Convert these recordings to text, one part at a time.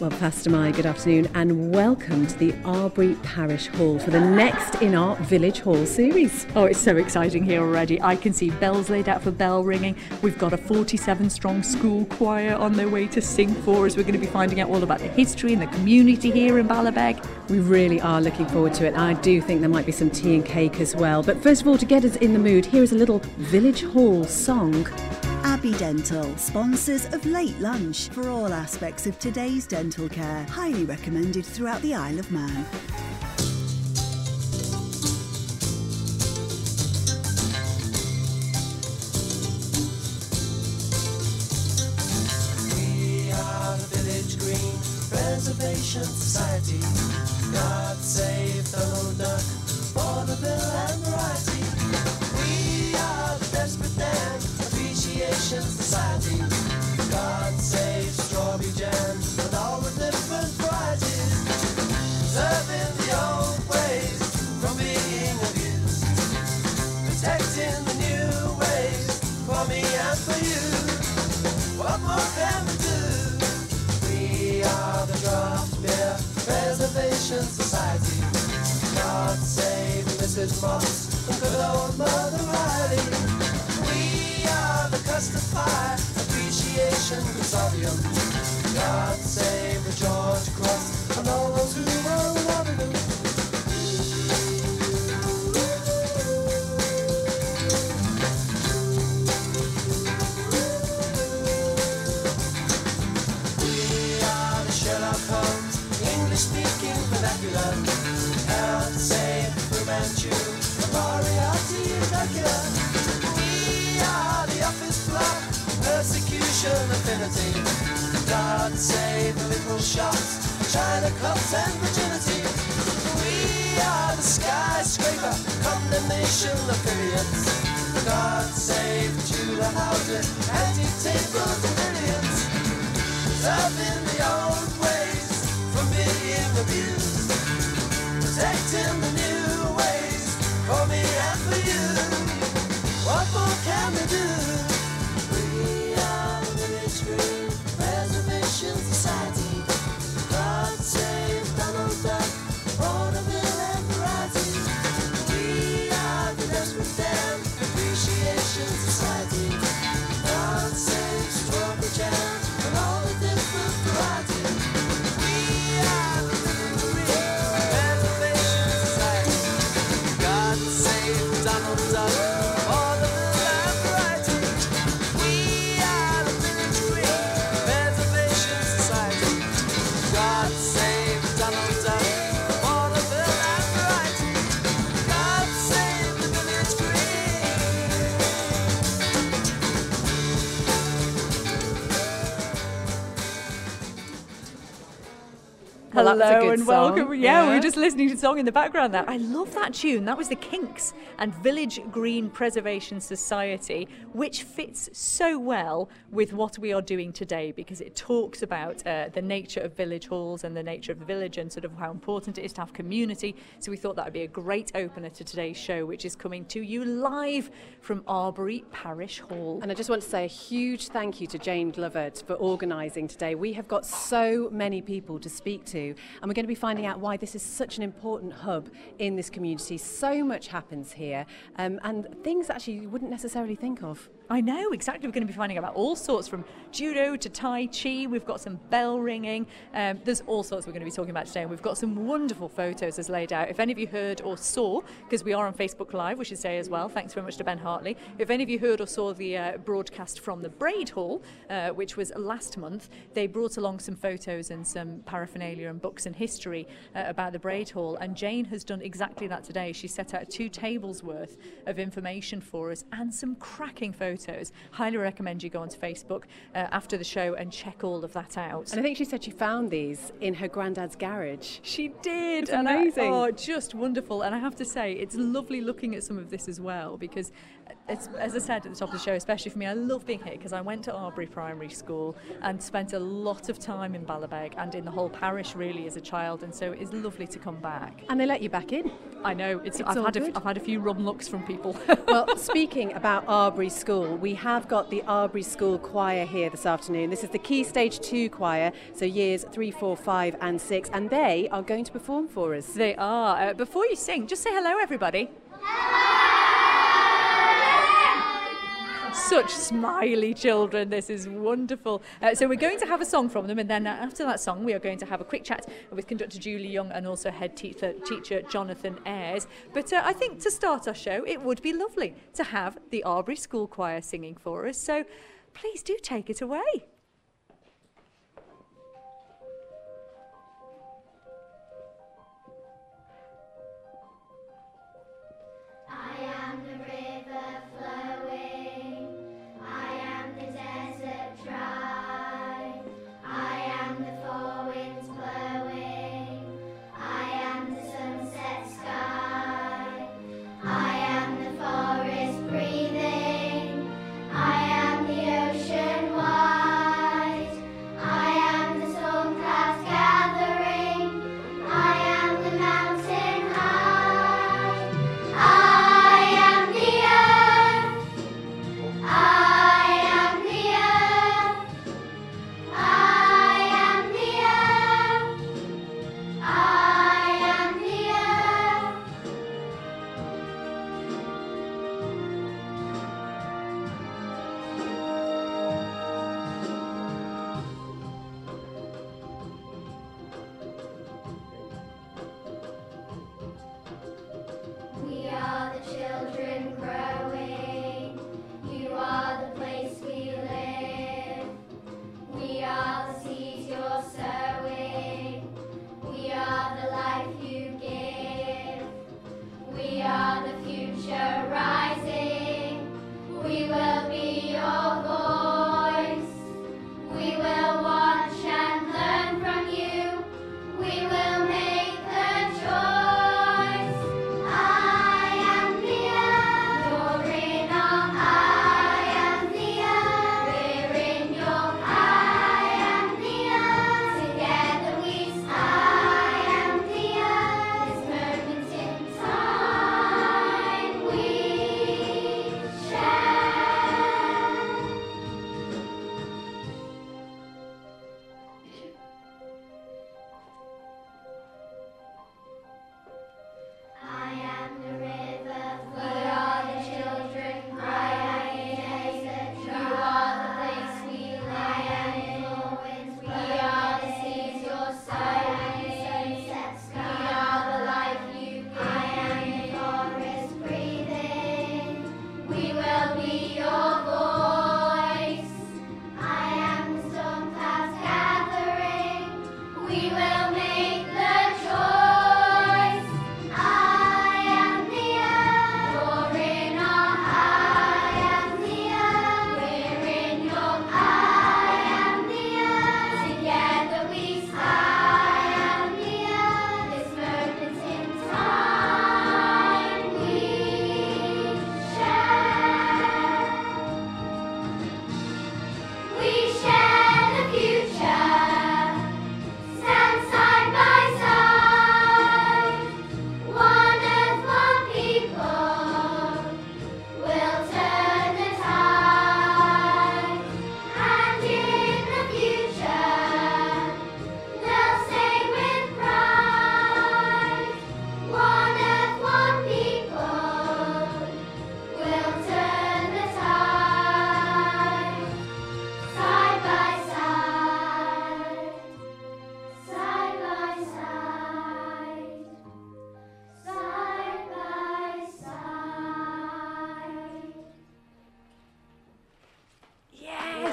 Well, Pastor Mai, good afternoon, and welcome to the Arbory Parish Hall for the next in our Village Hall series. Oh, it's so exciting here already. I can see bells laid out for bell ringing. We've got a 47 strong school choir on their way to sing for us. We're going to be finding out all about the history and the community here in Ballabeg. We really are looking forward to it. I do think there might be some tea and cake as well. But first of all, to get us in the mood, here is a little Village Hall song. Abbey Dental, sponsors of Late Lunch for all aspects of today's dental care. Highly recommended throughout the Isle of Man. Preservation Society. Preservation Society. God save Mrs. Moss and good old Mother Riley. We are the Custard Pie Appreciation Consortium. God save Fu Manchu, the Moriarty and Dracula. We are the office block, persecution affinity. God save the little shots, China cups and virginity. We are the skyscraper, condemnation affiliates. God save Tudor houses, and billions. Serving the old ways from being abused. Protecting the new ways for me and for you. What more can we do? Hello good and song. welcome. Yeah, we Yeah. were just listening to the song in the background there. I love that tune. That was the Kinks and Village Green Preservation Society, which fits so well with what we are doing today because it talks about uh, the nature of village halls and the nature of the village and sort of how important it is to have community. So we thought that would be a great opener to today's show, which is coming to you live from Arbory Parish Hall. And I just want to say a huge thank you to Jane Glover for organising today. We have got so many people to speak to, and we're going to be finding out why this is such an important hub in this community. So much happens here, um, and things actually you wouldn't necessarily think of. I know, exactly. We're going to be finding out about all sorts from judo to Tai Chi. We've got some bell ringing. Um, there's all sorts we're going to be talking about today. And we've got some wonderful photos as laid out. If any of you heard or saw, because we are on Facebook Live, we should say as well, thanks very much to Ben Hartley. If any of you heard or saw the uh, broadcast from the Braid Hall, uh, which was last month, they brought along some photos and some paraphernalia and books and history uh, about the Braid Hall. And Jane has done exactly that today. She set out two tables worth of information for us and some cracking photos. Highly recommend you go onto Facebook uh, after the show and check all of that out. And I think she said she found these in her granddad's garage. She did. It's and I- amazing. oh, just wonderful. And I have to say, it's lovely looking at some of this as well because, it's, as I said at the top of the show, especially for me, I love being here because I went to Arbory Primary School and spent a lot of time in Ballabeg and in the whole parish really as a child. And so it's lovely to come back. And they let you back in. I know. It's, It's I've, all had a, good. f- I've had a few rum looks from people. well, speaking about Arbory School, we have got the Arbory School Choir here this afternoon. This is the Key Stage 2 choir, so years 3, 4, 5 and 6, and they are going to perform for us. they are. Uh, before you sing, just say hello, everybody. Such smiley children. This is wonderful. Uh, so we're going to have a song from them, and then uh, after that song, we are going to have a quick chat with conductor Julie Young and also head teacher, teacher Jonathan Ayres. But uh, I think to start our show, it would be lovely to have the Arbory School Choir singing for us. So please do take it away.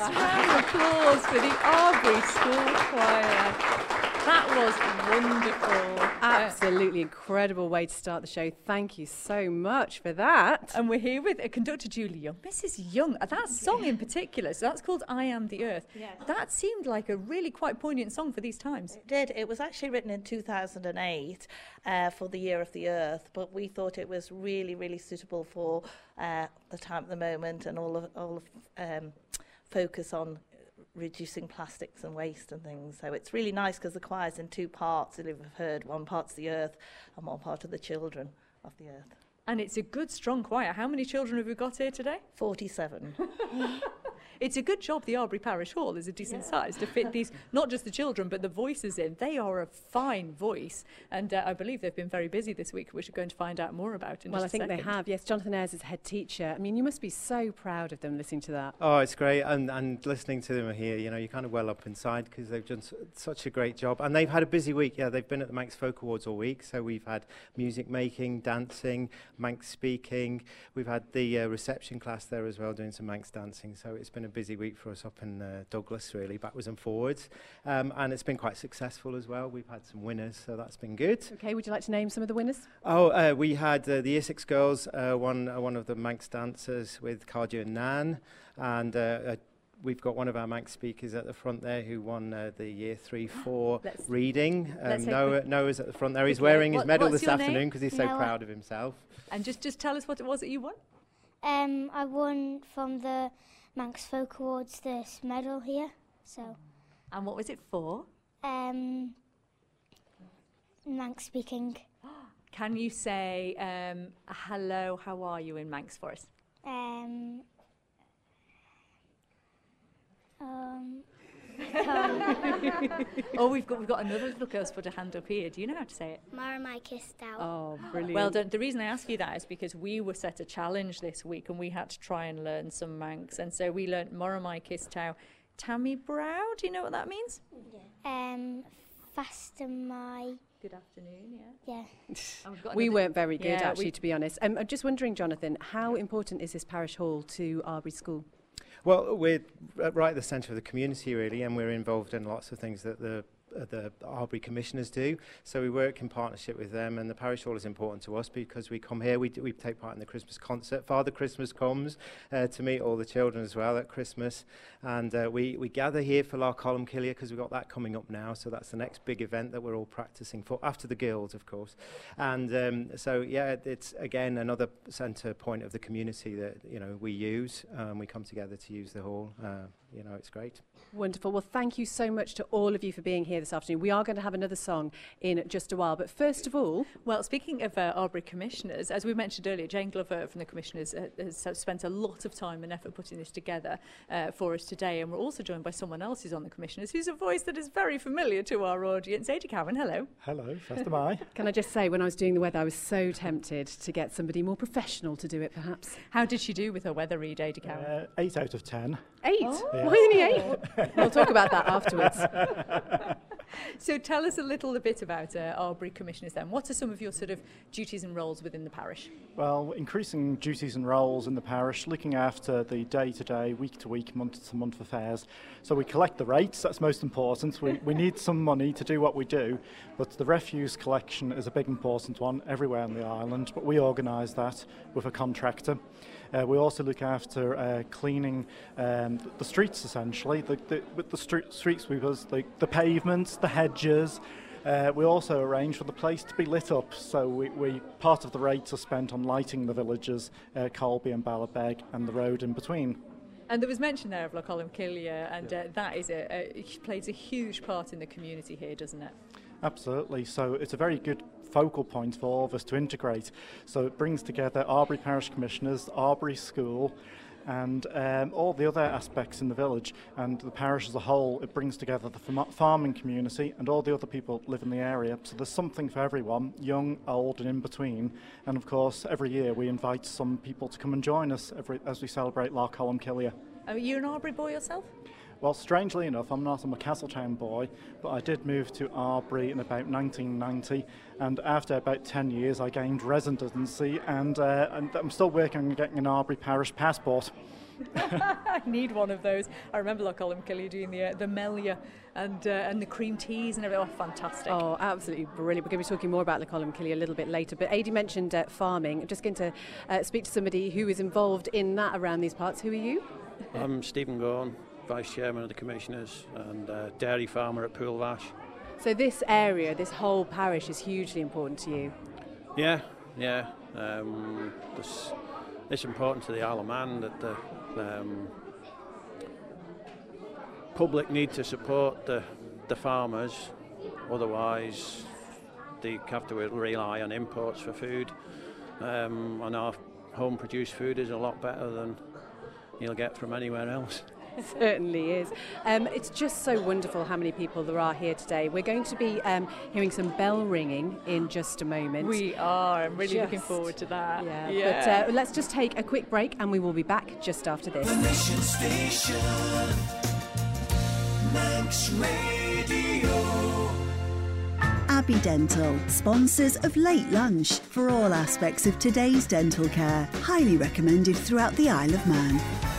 Yes, round of applause for the Arbory School Choir. That was wonderful. Absolutely incredible way to start the show. Thank you so much for that. and we're here with uh, conductor Julie Young. Mrs. Young, uh, that song in particular, so that's called I Am the Earth. Yes. That seemed like a really quite poignant song for these times. It did. It was actually written in 2008 uh, for the Year of the Earth, but we thought it was really, really suitable for uh, the time at the moment and all of all of um, focus on reducing plastics and waste and things. So it's really nice because the choir's in two parts. You'll have heard one part's the earth and one part of the children. of the earth. And it's a good, strong choir. How many children have we got here today? 47. It's a good job the Arbory Parish Hall is a decent size to fit these, not just the children, but the voices in. They are a fine voice. And uh, I believe they've been very busy this week, which we're going to find out more about in Well, I just a think they have. Yes, Jonathan Ayres is head teacher. I mean, you must be so proud of them listening to that. Oh, it's great, and and listening to them here, you know, you're kind of well up inside because they've done s- such a great job, and they've had a busy week. Yeah, they've been at the Manx Folk Awards all week, so we've had music making, dancing, Manx speaking. We've had the uh, reception class there as well, doing some Manx dancing. So it's been a busy week for us up in uh, Douglas, really, backwards and forwards, um, and it's been quite successful as well. We've had some winners, so that's been good. Okay, would you like to name some of the winners? Oh, uh, we had uh, the Essex girls, uh, one uh, one of the Manx dancers with Cardio and Nan, and uh, uh, we've got one of our Manx speakers at the front there who won uh, the year three four Let's- reading. let's Um, Noah, quick- Noah's at the front there. He's quickly, wearing his medal this afternoon because he's so proud of himself. And just, just tell us what it was that you won. Um, I won from the Manx Folk Awards this medal here. So, And what was it for? um, Manx speaking. Can you say um, hello, how are you in Manx for us? Um, um, oh, we've got we've got another little girl's put a hand up here. Do you know how to say it? Maramai kissed out. Oh, brilliant. Well done. The reason I ask you that is because we were set a challenge this week and we had to try and learn some Manx. And so we learnt Moramai Kistau Tammy Brow. Do you know what that means? Yeah. Um, faster my Good afternoon, yeah. yeah. And we've got We weren't very good, Yeah, actually, we- to be honest. Um, I'm just wondering, Jonathan, how important is this parish hall to Arbory School? Well, we're right at the centre of the community, really, and we're involved in lots of things that the uh, the Arbory Commissioners do. So we work in partnership with them, and the parish hall is important to us because we come here, we, do, we take part in the Christmas concert. Father Christmas comes uh, to meet all the children as well at Christmas, and uh, we, we gather here for Laa Columb Killey because we've got that coming up now. So that's the next big event that we're all practicing for, after the Guild, of course. And um, so, yeah, it's again another centre point of the community that you know we use. Um, we come together to use the hall. Uh, you know, it's great. Wonderful. Well, thank you so much to all of you for being here this afternoon. We are going to have another song in just a while, but first of all, Well, speaking of uh, Arbory Commissioners, as we mentioned earlier, Jane Glover from the Commissioners uh, has spent a lot of time and effort putting this together uh, for us today. And we're also joined by someone else who's on the Commissioners, who's a voice that is very familiar to our audience. Ada Cowan, hello. Hello, first of I. can I just say, when I was doing the weather, I was so tempted to get somebody more professional to do it, perhaps. How did she do with her weather read, Ada Cowan? Uh, eight out of ten. Eight? Oh. Why only eight? we'll talk about that afterwards. so tell us a little bit about uh, Arbury Commissioners then. What are some of your sort of duties and roles within the parish? Well, increasing duties and roles in the parish, looking after the day-to-day, week-to-week, month-to-month affairs. So we collect the rates, that's most important. We, we need some money to do what we do, but the refuse collection is a big important one everywhere on the island, but we organise that with a contractor. Uh, we also look after uh, cleaning um, the streets essentially, the, the, with the street, street sweepers, the, the pavements, the hedges. Uh, we also arrange for the place to be lit up, so we, we part of the rates are spent on lighting the villages, uh, Colby and Ballabeg, and the road in between. And there was mention there of Loch Killia, and uh, that is a, a, it plays a huge part in the community here, doesn't it? Absolutely. So it's a very good focal point for all of us to integrate. So it brings together Arbory Parish Commissioners, Arbory School, and um, all the other aspects in the village and the parish as a whole. It brings together the farming community and all the other people that live in the area. So there's something for everyone, young, old, and in between. And of course, every year we invite some people to come and join us every, as we celebrate Laa Columb Killey. Are you an Arbory boy yourself? Well, strangely enough, I'm not. I'm a Castletown boy, but I did move to Arbory in about 1990, and after about 10 years, I gained residency, and, uh, and I'm still working on getting an Arbory Parish passport. I need one of those. I remember Loch Killia doing the uh, the Melia and uh, and the cream teas and everything. Oh, fantastic! Oh, absolutely brilliant. We're going to be talking more about the column Killy a little bit later. But Adi mentioned uh, farming. I'm just going to uh, speak to somebody who is involved in that around these parts. Who are you? I'm Stephen Gawne, Vice Chairman of the Commissioners and uh, dairy farmer at Poolvash. So this area, this whole parish is hugely important to you. Yeah, yeah. Um, this, it's important to the Isle of Man that the um, public need to support the, the farmers, otherwise they have to rely on imports for food. um, and our home produced food is a lot better than you'll get from anywhere else. certainly is. Um, it's just so wonderful how many people there are here today. We're going to be um, hearing some bell ringing in just a moment. We are. I'm really looking forward to that. Yeah, but uh, let's just take a quick break and we will be back just after this. The Mission Station. Manx Radio. Abbey Dental, sponsors of Late Lunch for all aspects of today's dental care. Highly recommended throughout the Isle of Man.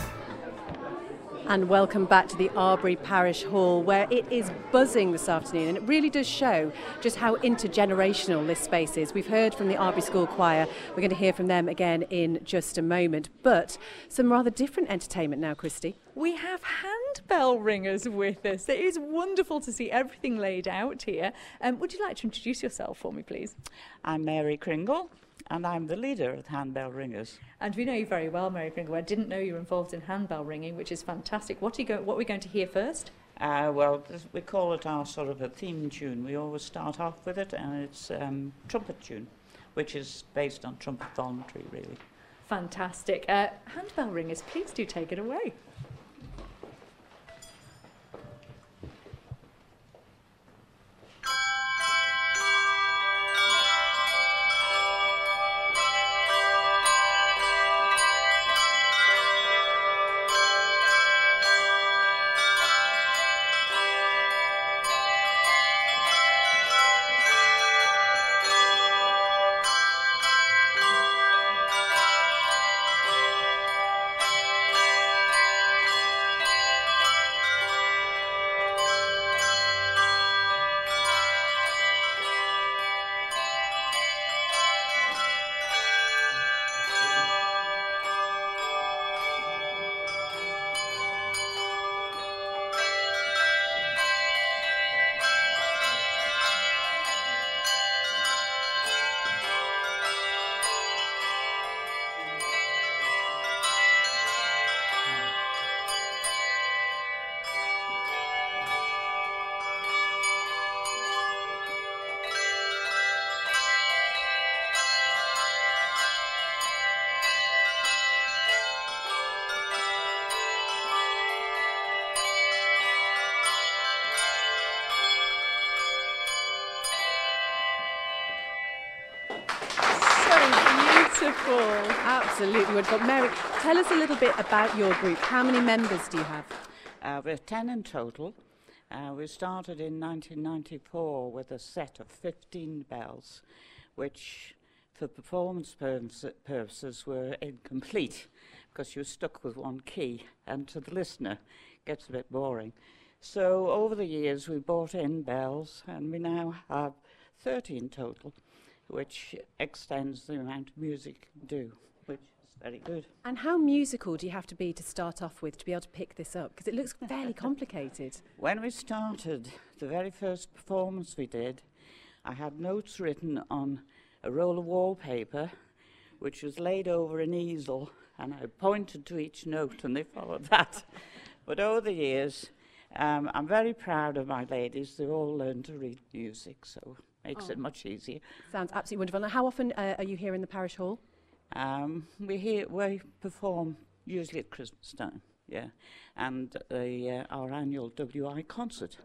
And welcome back to the Arbory Parish Hall, where it is buzzing this afternoon, and it really does show just how intergenerational this space is. We've heard from the Arbory School Choir, we're going to hear from them again in just a moment, but some rather different entertainment now, Christy. We have handbell ringers with us. It is wonderful to see everything laid out here. Um, would you like to introduce yourself for me, please? I'm Mary Kringle, and I'm the leader of the Handbell Ringers. And we know you very well, Mary Pringle. I didn't know you were involved in handbell ringing, which is fantastic. What are, go- what are we going to hear first? Uh, well, we call it our sort of a theme tune. We always start off with it, and it's um, trumpet tune, which is based on trumpet voluntary, really. Fantastic. Uh, handbell ringers, please do take it away. Absolutely wonderful. Mary, tell us a little bit about your group. How many members do you have? Uh, we're 10 in total. Uh, we started in 1994 with a set of 15 bells, which for performance purposes were incomplete because you're stuck with one key and to the listener gets a bit boring. So over the years we brought in bells and we now have 30 in total, which extends the amount of music can do, which is very good. And how musical do you have to be to start off with to be able to pick this up? Because it looks fairly complicated. When we started, the very first performance we did, I had notes written on a roll of wallpaper, which was laid over an easel, and I pointed to each note, and they followed that. but over the years, um, I'm very proud of my ladies. They've all learned to read music, so makes it Oh. much easier. Sounds absolutely wonderful. Now, how often uh, are you here in the parish hall? Um, we hear we perform usually at Christmas time, yeah, and the, uh, our annual WI concert,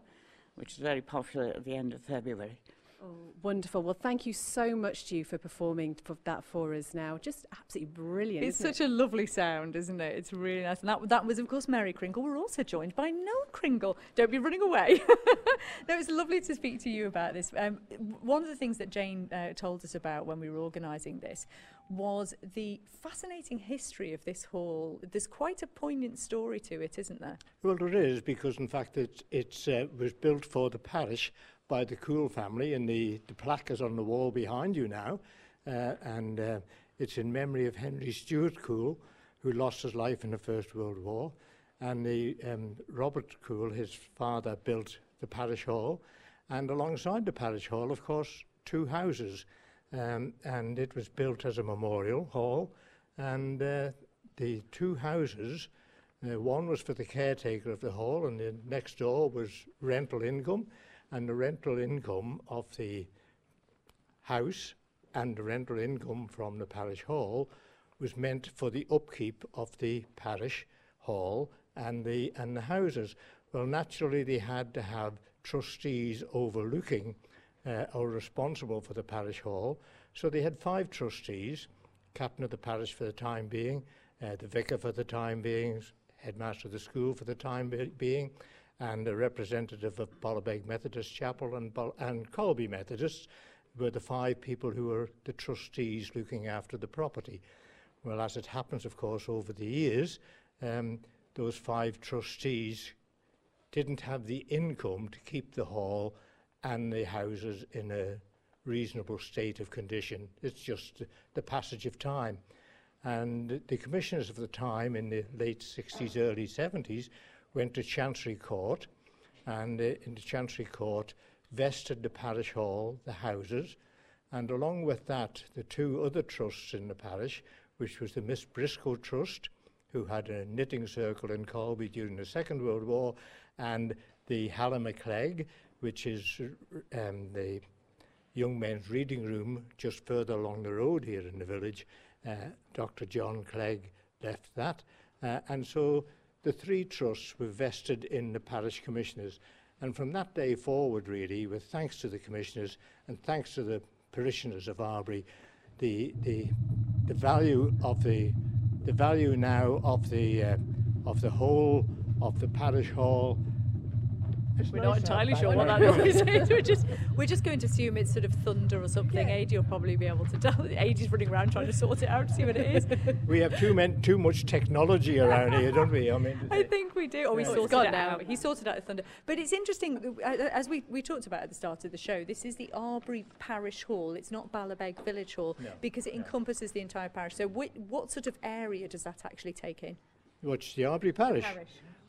which is very popular at the end of February. Oh, wonderful. Well, thank you so much to you for performing for that for us now. Just absolutely brilliant. It's isn't such a lovely sound, isn't it? It's really nice. And that, that was, of course, Mary Kringle. We're also joined by Noel Kringle. Don't be running away. no, it's lovely to speak to you about this. Um, one of the things that Jane uh, told us about when we were organising this was the fascinating history of this hall. There's quite a poignant story to it, isn't there? Well, there is, because in fact it uh, was built for the parish by the Cool family, and the, the plaque is on the wall behind you now. Uh, and uh, it's in memory of Henry Stuart Cool, who lost his life in the First World War. And the, um, Robert Cool, his father, built the parish hall. And alongside the parish hall, of course, two houses. Um, and it was built as a memorial hall. And uh, the two houses uh, one was for the caretaker of the hall, and the next door was rental income. And the rental income of the house and the rental income from the parish hall was meant for the upkeep of the parish hall and the and the houses. Well, naturally, they had to have trustees overlooking uh, or responsible for the parish hall. So they had five trustees, captain of the parish for the time being, uh, the vicar for the time being, headmaster of the school for the time be- being, and a representative of Ballabeg Methodist Chapel and, and Colby Methodists were the five people who were the trustees looking after the property. Well, as it happens, of course, over the years, um, those five trustees didn't have the income to keep the hall and the houses in a reasonable state of condition. It's just the passage of time. And the commissioners of the time in the late 60s, early 70s went to Chancery Court and uh, in the Chancery Court vested the parish hall, the houses, and along with that, the two other trusts in the parish, which was the Miss Briscoe Trust, who had a knitting circle in Colby during the Second World War, and the Hallamaclegg, which is um, the young men's reading room just further along the road here in the village. Uh, Dr. John Clegg left that. Uh, and so the three trusts were vested in the parish commissioners. And from that day forward, really, with thanks to the commissioners and thanks to the parishioners of Arbury, the, the, the value of the, the value now of the, uh, of the whole of the parish hall We're not entirely sure what that noise is. We're just, we're just going to assume it's sort of thunder or something. Adi will probably be able to tell. Adi's running around trying to sort it out to see what it is. we have too, men, too much technology around here, don't we? I mean, I think we do. Or we Yeah. sorted gone it now. out. He sorted out the thunder. But it's interesting, uh, as we, we talked about at the start of the show, this is the Arbory Parish Hall. It's not Ballabeg Village Hall No. because it encompasses the entire parish. So wh- what sort of area does that actually take in? what's the Arbory Parish?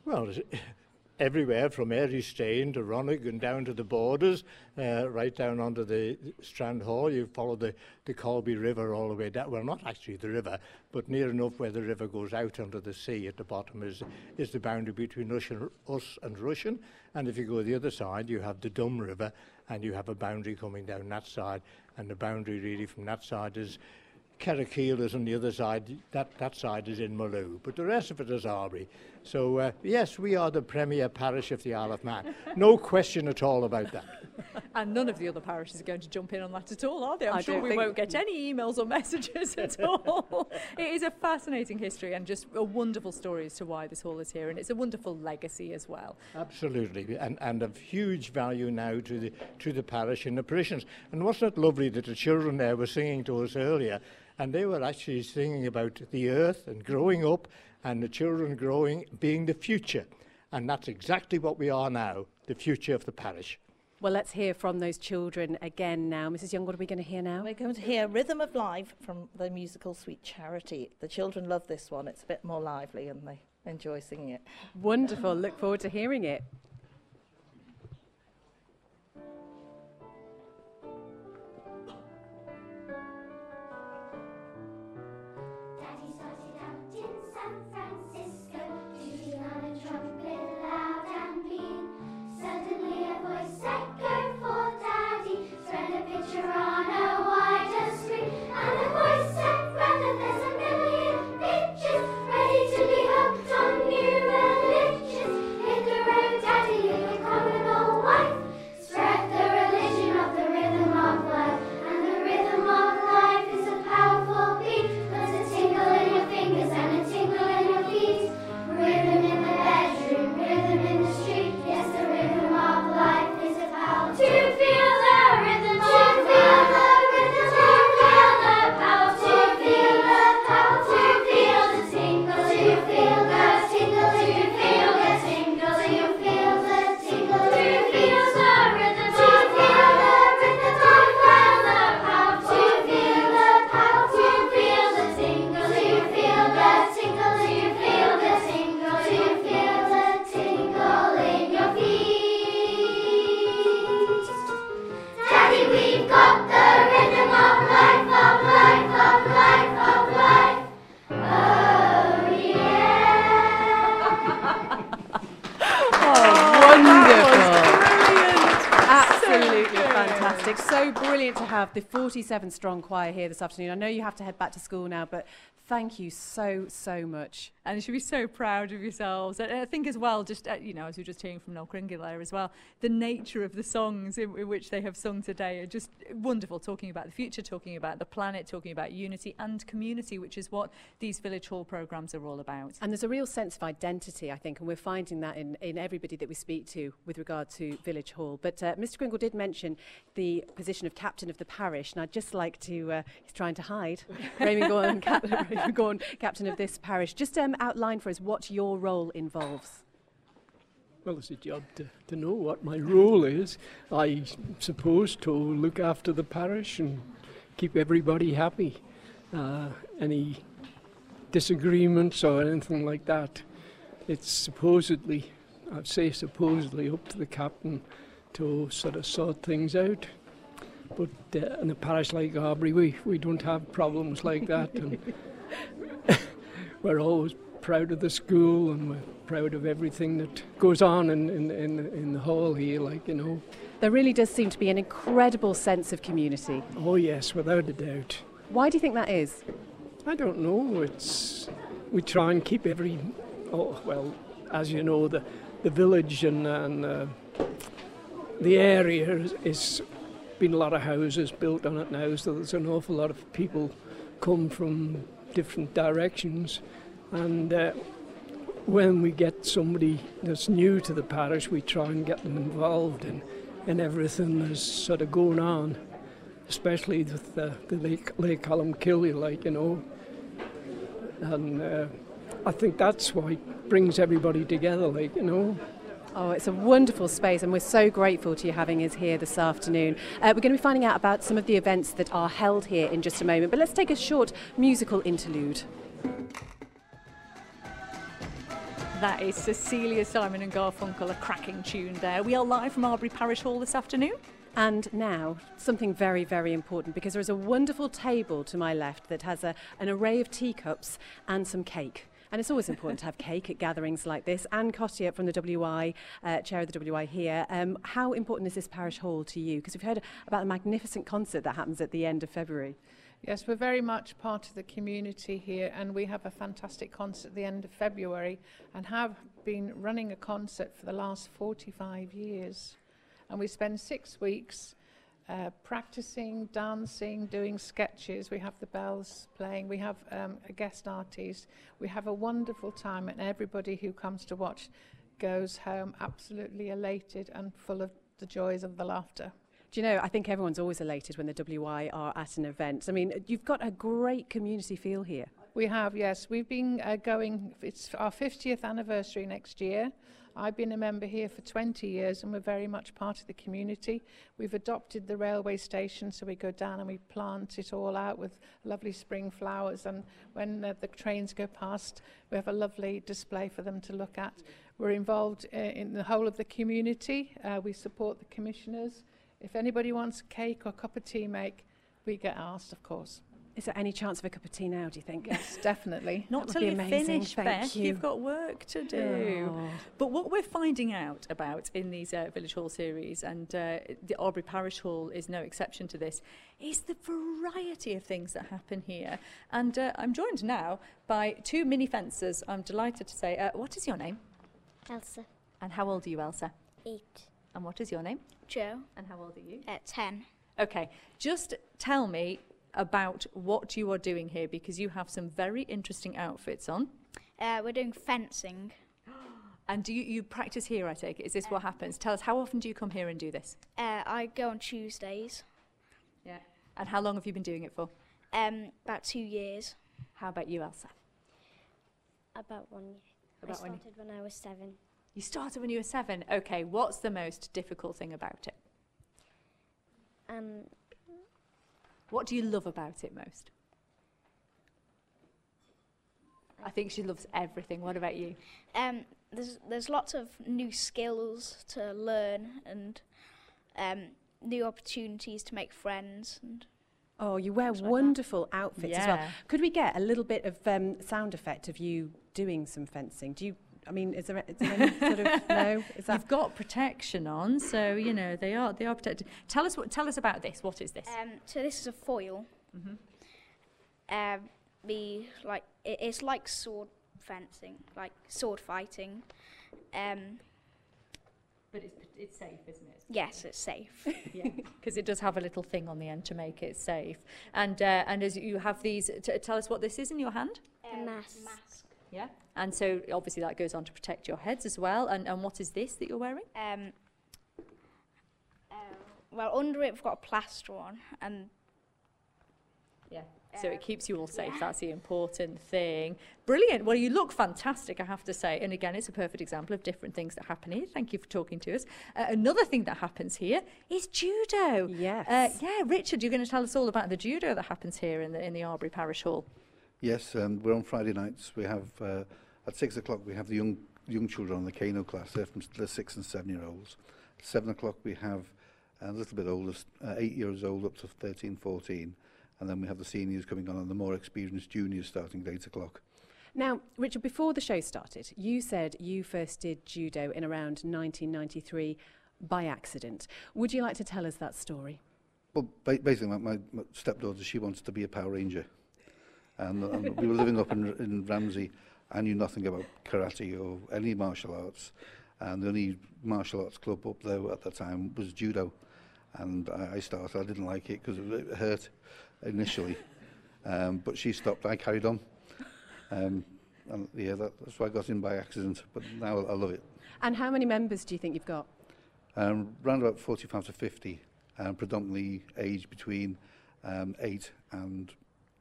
Well, it's everywhere from Airy Stain to Ronnig and down to the borders, uh, right down onto the Strand Hall. You follow the, the Colby River all the way down. Well, not actually the river, but near enough where the river goes out onto the sea at the bottom is, is the boundary between Russian, us and Russian. And if you go the other side, you have the Dum River and you have a boundary coming down that side. And the boundary really from that side is Carrickeel is on the other side. That, that side is in Maloo, but the rest of it is Arbury. So, uh, yes, we are the premier parish of the Isle of Man. No question at all about that. and none of the other parishes are going to jump in on that at all, are they? I'm I sure we won't get any emails or messages at all. it is a fascinating history and just a wonderful story as to why this hall is here, and it's a wonderful legacy as well. Absolutely, and, and of huge value now to the, to the parish and the parishioners. And wasn't it lovely that the children there were singing to us earlier? And they were actually singing about the earth and growing up, and the children growing, being the future, and that's exactly what we are now, the future of the parish. Well, let's hear from those children again now. Mrs. Young, what are we going to hear now? We're going to hear Rhythm of Life from the musical Sweet Charity. The children love this one. It's a bit more lively and they enjoy singing it. Wonderful. Look forward to hearing it. 47 strong choir here this afternoon. I know you have to head back to school now, but thank you so, so much. And you should be so proud of yourselves. And I think as well, just uh, you know, as we were just hearing from Noel Kringle there as well, the nature of the songs in, in which they have sung today are just wonderful. Talking about the future, talking about the planet, talking about unity and community, which is what these village hall programs are all about. And there's a real sense of identity, I think, and we're finding that in, in everybody that we speak to with regard to Village Hall. But uh, Mr. Gringle did mention the position of captain of the parish, and I'd just like to, uh, he's trying to hide, Raymond Gawne, cap- Raymond Gawne, captain of this parish. Just um, outline for us what your role involves. Well, it's a job to, to know what my role is. I suppose to look after the parish and keep everybody happy. Uh, any disagreements or anything like that, it's supposedly, I'd say supposedly, up to the captain to sort of sort things out. But uh, in a parish like Aubrey, we, we don't have problems like that. And we're always proud of the school and we're proud of everything that goes on in, in, in, in the hall here, like, you know. There really does seem to be an incredible sense of community. Oh, yes, without a doubt. Why do you think that is? I don't know. It's we try and keep every. Oh well, as you know, the the village and, and uh, the area is, is been a lot of houses built on it now, so there's an awful lot of people come from different directions, and uh, when we get somebody that's new to the parish, we try and get them involved in in everything that's sort of going on, especially with the, the Lake Lake Columkilly, like you know, and uh, I think that's why it brings everybody together, like you know. Oh, it's a wonderful space, and we're so grateful to you having us here this afternoon. Uh, we're going to be finding out about some of the events that are held here in just a moment, but let's take a short musical interlude. That is Cecilia Simon and Garfunkel, a cracking tune there. We are live from Arbory Parish Hall this afternoon. And now, something very, very important because there is a wonderful table to my left that has a, an array of teacups and some cake. And it's always important to have cake at gatherings like this. Anne Cottier from the WI, uh, chair of the WI here. Um, how important is this parish hall to you? Because we've heard about a magnificent concert that happens at the end of February. Yes, we're very much part of the community here and we have a fantastic concert at the end of February and have been running a concert for the last 45 years. And we spend six weeks uh, practicing, dancing, doing sketches. We have the bells playing, we have um, a guest artist. We have a wonderful time, and everybody who comes to watch goes home absolutely elated and full of the joys of the laughter. Do you know, I think everyone's always elated when the WI are at an event. I mean, you've got a great community feel here. We have, yes. We've been uh, going, it's our 50th anniversary next year. I've been a member here for 20 years and we're very much part of the community. We've adopted the railway station, so we go down and we plant it all out with lovely spring flowers. And when uh, the trains go past, we have a lovely display for them to look at. We're involved uh, in the whole of the community. Uh, we support the commissioners. If anybody wants a cake or a cup of tea make, we get asked, of course. Is there any chance of a cup of tea now, do you think? Yes, definitely. Not That till you be amazing, finish, thank Beth. you. You've got work to do. Oh. But what we're finding out about in these uh, Village Hall series, and uh, the Aubrey Parish Hall is no exception to this, is the variety of things that happen here. And uh, I'm joined now by two mini fencers. I'm delighted to say, uh, what is your name? Elsa. And how old are you, Elsa? Eight. And what is your name? Joe. And how old are you? At ten. Okay, just tell me about what you are doing here because you have some very interesting outfits on. Uh, we're doing fencing. And do you, you practice here, I take it? Is this what happens? Tell us, how often do you come here and do this? Uh, I go on Tuesdays. Yeah. And how long have you been doing it for? Um, about two years. How about you, Elsa? About one year. About I one year. started when I was seven. You started when you were seven. Okay, what's the most difficult thing about it? Um, What do you love about it most? I think she loves everything. What about you? Um, there's there's lots of new skills to learn and um, new opportunities to make friends and Oh, you wear Things like that. wonderful outfits as well. Yeah. Could we get a little bit of um, sound effect of you doing some fencing? Do you I mean, is there, is there any sort of no? Is that You've got protection on, so you know they are they are protected. Tell us what tell us about this. What is this? Um, so this is a foil. Mhm. Um, we like it, it's like sword fencing, like sword fighting. Um, but it's it's safe, isn't it? yes, it's safe. yeah, because it does have a little thing on the end to make it safe. And uh, and as you have these, t- tell us what this is in your hand. A mask. Yeah. And so obviously that goes on to protect your heads as well. And and what is this that you're wearing? Um, uh, well, under it we've got a plaster on, and Yeah. So it keeps you all safe. That's the important thing. Brilliant. Well, you look fantastic, I have to say. And again, it's a perfect example of different things that happen here. Thank you for talking to us. Uh, another thing that happens here is judo. Yes. Uh, yeah, Richard, you're going to tell us all about the judo that happens here in the in the Arbory Parish Hall. Yes, um, we're on Friday nights. We have uh, at six o'clock we have the young young children on the Kano class. They're from the six and seven year olds. At seven o'clock we have a little bit older, uh, eight years old up to 13, 14. And then we have the seniors coming on and the more experienced juniors starting at eight o'clock. Now, Richard, before the show started, you said you first did judo in around 1993 by accident. Would you like to tell us that story? Well, ba- basically, my, my, my stepdaughter, she wanted to be a Power Ranger. And, and we were living up in, in Ramsey. I knew nothing about karate or any martial arts. And the only martial arts club up there at the time was judo. And I, I started, I didn't like it because it hurt initially. Um, but she stopped, I carried on. Um, and yeah, that, that's why I got in by accident. But now I love it. And how many members do you think you've got? Um, round about 45 to 50, um, predominantly aged between um, 8 and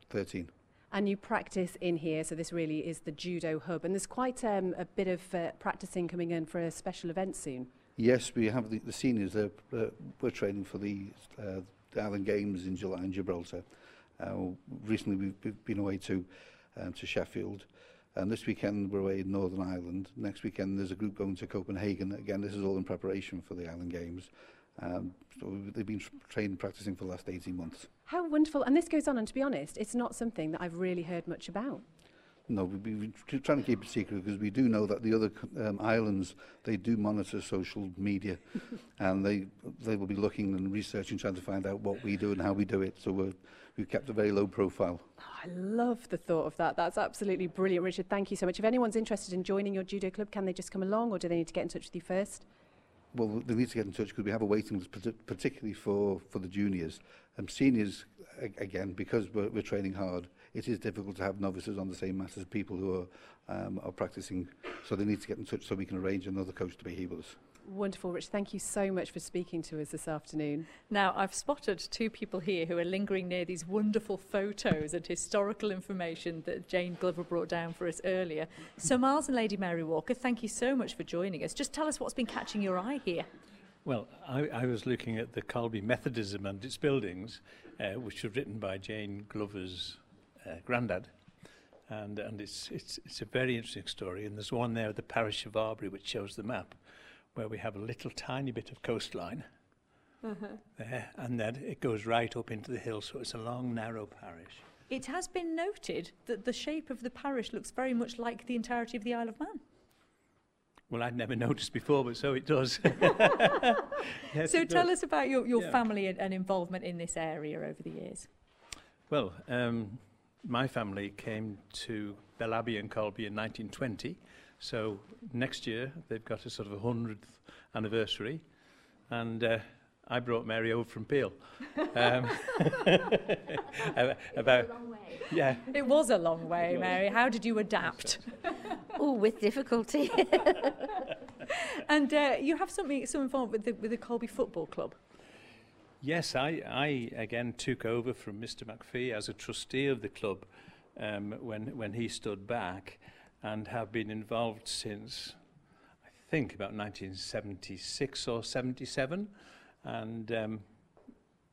13. and you practice in here. So this really is the judo hub, and there's quite um, a bit of uh, practicing coming in for a special event soon. Yes, we have the, the seniors. Uh, uh we're training for the, uh, the Island Games in July in Gibraltar. Uh, recently, we've been away to um, to Sheffield. And this weekend we're away in Northern Ireland. Next weekend there's a group going to Copenhagen. Again, this is all in preparation for the Island Games. Um, so they've been tr- training, practicing for the last 18 months. How wonderful. And this goes on, and to be honest, it's not something that I've really heard much about. No, we- we- we're trying to keep it secret because we do know that the other um, islands, they do monitor social media and they they will be looking and researching, trying to find out what we do and how we do it. So we're, we've kept a very low profile. I love the thought of that. That's absolutely brilliant, Richard. Thank you so much. If anyone's interested in joining your judo club, can they just come along, or do they need to get in touch with you first? well, they need to get in touch because we have a waiting list, particularly for, for the juniors. Um, seniors, again, because we're, we're training hard, it is difficult to have novices on the same mat as people who are, um, are practicing. So they need to get in touch so we can arrange another coach to be here with us. Wonderful, Rich. Thank you so much for speaking to us this afternoon. Now, I've spotted two people here who are lingering near these wonderful photos and historical information that Jane Glover brought down for us earlier. So, Miles and Lady Mary Walker, thank you so much for joining us. Just tell us what's been catching your eye here. Well, I, I was looking at the Colby Methodism and its buildings, uh, which were written by Jane Glover's uh, granddad. And, and it's, it's, it's a very interesting story. And there's one there at the parish of Arbory, which shows the map, where we have a little tiny bit of coastline there, and then it goes right up into the hill. So it's a long, narrow parish. It has been noted that the shape of the parish looks very much like the entirety of the Isle of Man. Well, I'd never noticed before, but so it does. Yes, so, it tell does. us about your, your Yeah. family and, and involvement in this area over the years. Well, um, my family came to Bellaby and Colby in 1920. So next year they've got a sort of a 100th anniversary. And uh, I brought Mary over from Peel. Um, about, about yeah. It was a long way, Mary. How did you adapt? oh, with difficulty. and uh, you have something some involved with the, with the Colby Football Club. Yes, I, I again took over from Mr. McPhee as a trustee of the club um, when, when he stood back and have been involved since, I think, about 1976 or 77. And um,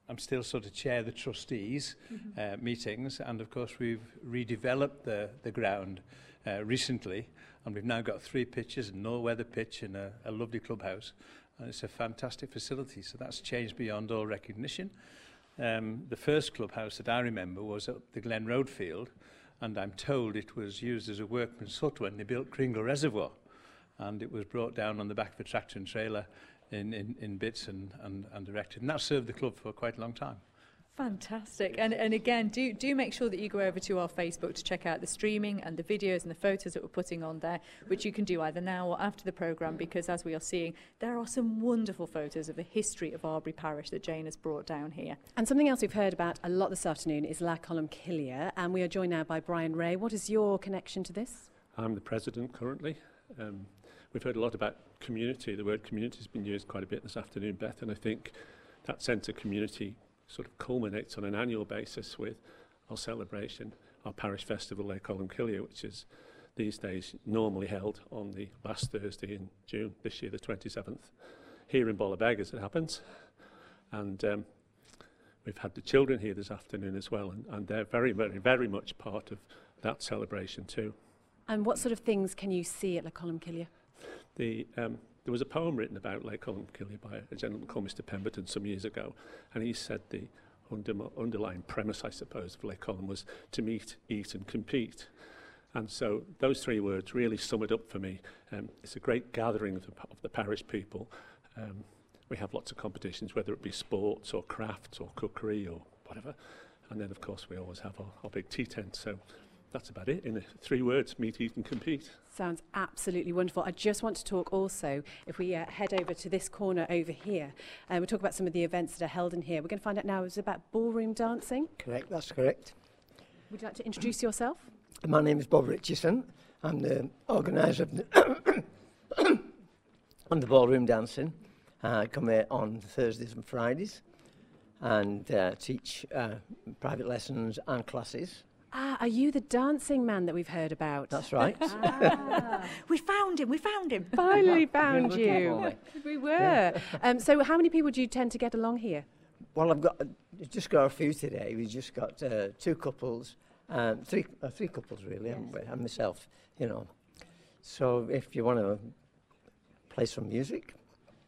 I'm still sort of chair the trustees mm -hmm. uh, meetings. And of course, we've redeveloped the, the ground uh, recently. And we've now got three pitches, no weather pitch and a, a lovely clubhouse. And it's a fantastic facility. So that's changed beyond all recognition. Um, the first clubhouse that I remember was at the Glen Road Field, and I'm told it was used as a workman's hut when they built Kringle Reservoir. And it was brought down on the back of a tractor and trailer in, in, in bits and, and, and erected. And that served the club for quite a long time. Fantastic. And, and again, do, do make sure that you go over to our Facebook to check out the streaming and the videos and the photos that we're putting on there, which you can do either now or after the programme, because as we are seeing, there are some wonderful photos of the history of Arbory Parish that Jane has brought down here. And something else we've heard about a lot this afternoon is Laa Columb Killey, and we are joined now by Brian Ray. What is your connection to this? I'm the president currently. Um, we've heard a lot about community. The word community has been used quite a bit this afternoon, Beth, and I think that sense of community sort of culminates on an annual basis with our celebration, our parish festival, Laa Columb Killey, which is these days normally held on the last Thursday in June, this year the 27th, here in Ballabeg as it happens. And um, we've had the children here this afternoon as well, and, and they're very, very, very much part of that celebration too. And what sort of things can you see at Laa Columb Killey? The, um, there was a poem written about Laa Columb Killey by a gentleman called Mr Pemberton some years ago, and he said the under, underlying premise, I suppose, of Laa Columb was to meet, eat and compete. And so those three words really sum it up for me. Um, it's a great gathering of the, of the parish people. Um, we have lots of competitions, whether it be sports or crafts or cookery or whatever. And then, of course, we always have our, our big tea tent. So that's about it in three words meet, eat, and compete. Sounds absolutely wonderful. I just want to talk also, if we uh, head over to this corner over here, uh, we'll talk about some of the events that are held in here. We're going to find out now is about ballroom dancing. Correct, that's correct. Would you like to introduce yourself? My name is Bob Richardson. I'm the organiser of the, on the ballroom dancing. Uh, I come here on Thursdays and Fridays and uh, teach uh, private lessons and classes. Ah, are you the dancing man that we've heard about? That's right. ah. we found him, we found him. Finally found looking you. We were. Um, so how many people do you tend to get along here? Well, I've got I've just got a few today. We've just got uh, two couples, um, three uh, three couples really, haven't and myself. You know, so if you want to play some music,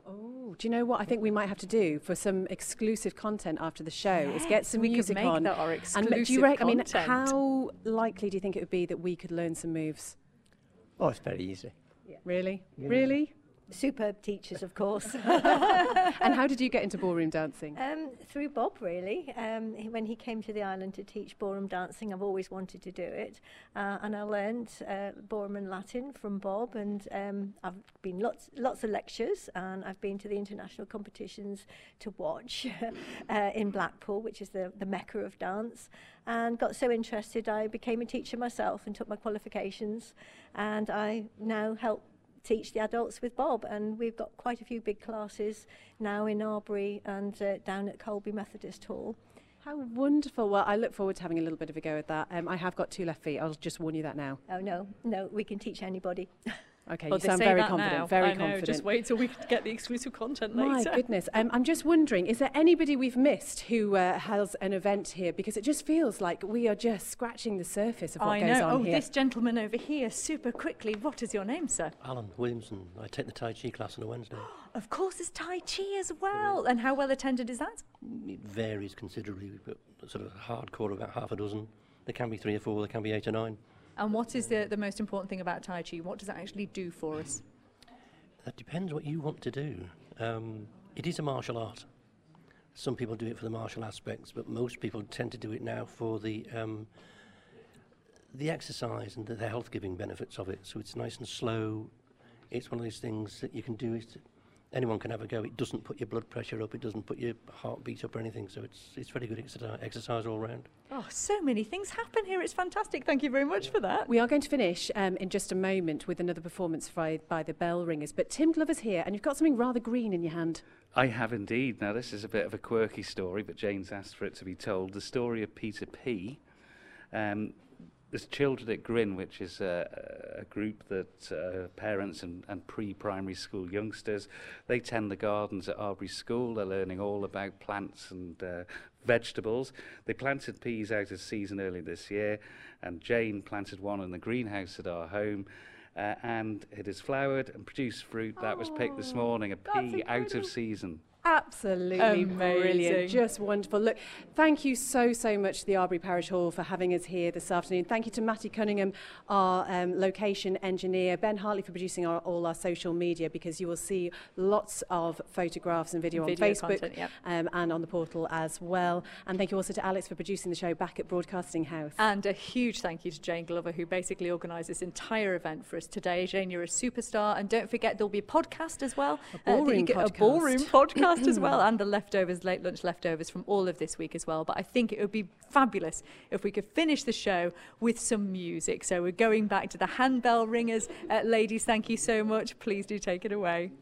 Oh, do you know what I think we might have to do for some exclusive content after the show? is get some we could music make on. that our and do you rec- I mean, how likely do you think it would be that we could learn some moves? oh, it's very easy. Really? Yeah. Really? Superb teachers, of course. and how did you get into ballroom dancing? Um, through Bob, really. Um, when he came to the island to teach ballroom dancing, I've always wanted to do it. Uh, and I learned uh, ballroom and Latin from Bob. And um, I've been lots, lots of lectures, and I've been to the international competitions to watch uh, in Blackpool, which is the, the mecca of dance. And got so interested, I became a teacher myself and took my qualifications. And I now help teach the adults with Bob, and we've got quite a few big classes now in Arbory and uh, down at Colby Methodist Hall. How wonderful. Well, I look forward to having a little bit of a go at that. Um, I have got two left feet. I'll just warn you that now. Oh no, no, we can teach anybody. Okay, Oh, you they sound very confident. now. Very I know, confident. Just wait till we get the exclusive content My later. goodness. Um, I'm just wondering, is there anybody we've missed who uh, has an event here? Because it just feels like we are just scratching the surface of what I goes know. on oh, here. this gentleman over here, super quickly. What is your name, sir? Alan Williamson. I take the Tai Chi class on a Wednesday. Of course, it's Tai Chi as well. And how well attended is that? It varies considerably, but sort of hardcore about half a dozen. There can be three or four, there can be eight or nine. And what is the, the most important thing about Tai Chi? What does it actually do for us? That depends what you want to do. Um, it is a martial art. Some people do it for the martial aspects, but most people tend to do it now for the um, the exercise and the, the health-giving benefits of it. So it's nice and slow. It's one of those things that you can do. It, anyone can have a go. It doesn't put your blood pressure up. It doesn't put your heartbeat up or anything. So it's it's very good exercise, exercise all round. Oh, so many things happen here. It's fantastic. Thank you very much for that. We are going to finish um, in just a moment with another performance by, by the Bell Ringers. But Tim Glover's here, and you've got something rather green in your hand. I have indeed. Now, this is a bit of a quirky story, but Jane's asked for it to be told. The story of Peter P. Um, there's Children at Grin, which is a, a group that uh, parents and, and pre-primary school youngsters, they tend the gardens at Arbory School. They're learning all about plants and uh, vegetables. They planted peas out of season early this year, and Jane planted one in the greenhouse at our home. Uh, and it has flowered and produced fruit that was picked this morning, a pea out of season. Absolutely brilliant. Amazing. Just wonderful. Look, thank you so, so much to the Arbory Parish Hall for having us here this afternoon. Thank you to Matty Cunningham, our um, location engineer, Ben Hartley for producing our, all our social media because you will see lots of photographs and video, Video on Facebook content, yep. um, and on the portal as well. And thank you also to Alex for producing the show back at Broadcasting House. And a huge thank you to Jane Glover, who basically organised this entire event for us today. Jane, you're a superstar. And don't forget, there'll be a podcast as well. A uh, that you ballroom podcast. podcast as well. And the leftovers, late lunch leftovers from all of this week as well. But I think it would be fabulous if we could finish the show with some music. So we're going back to the handbell ringers. Uh, ladies, thank you so much. Please do take it away.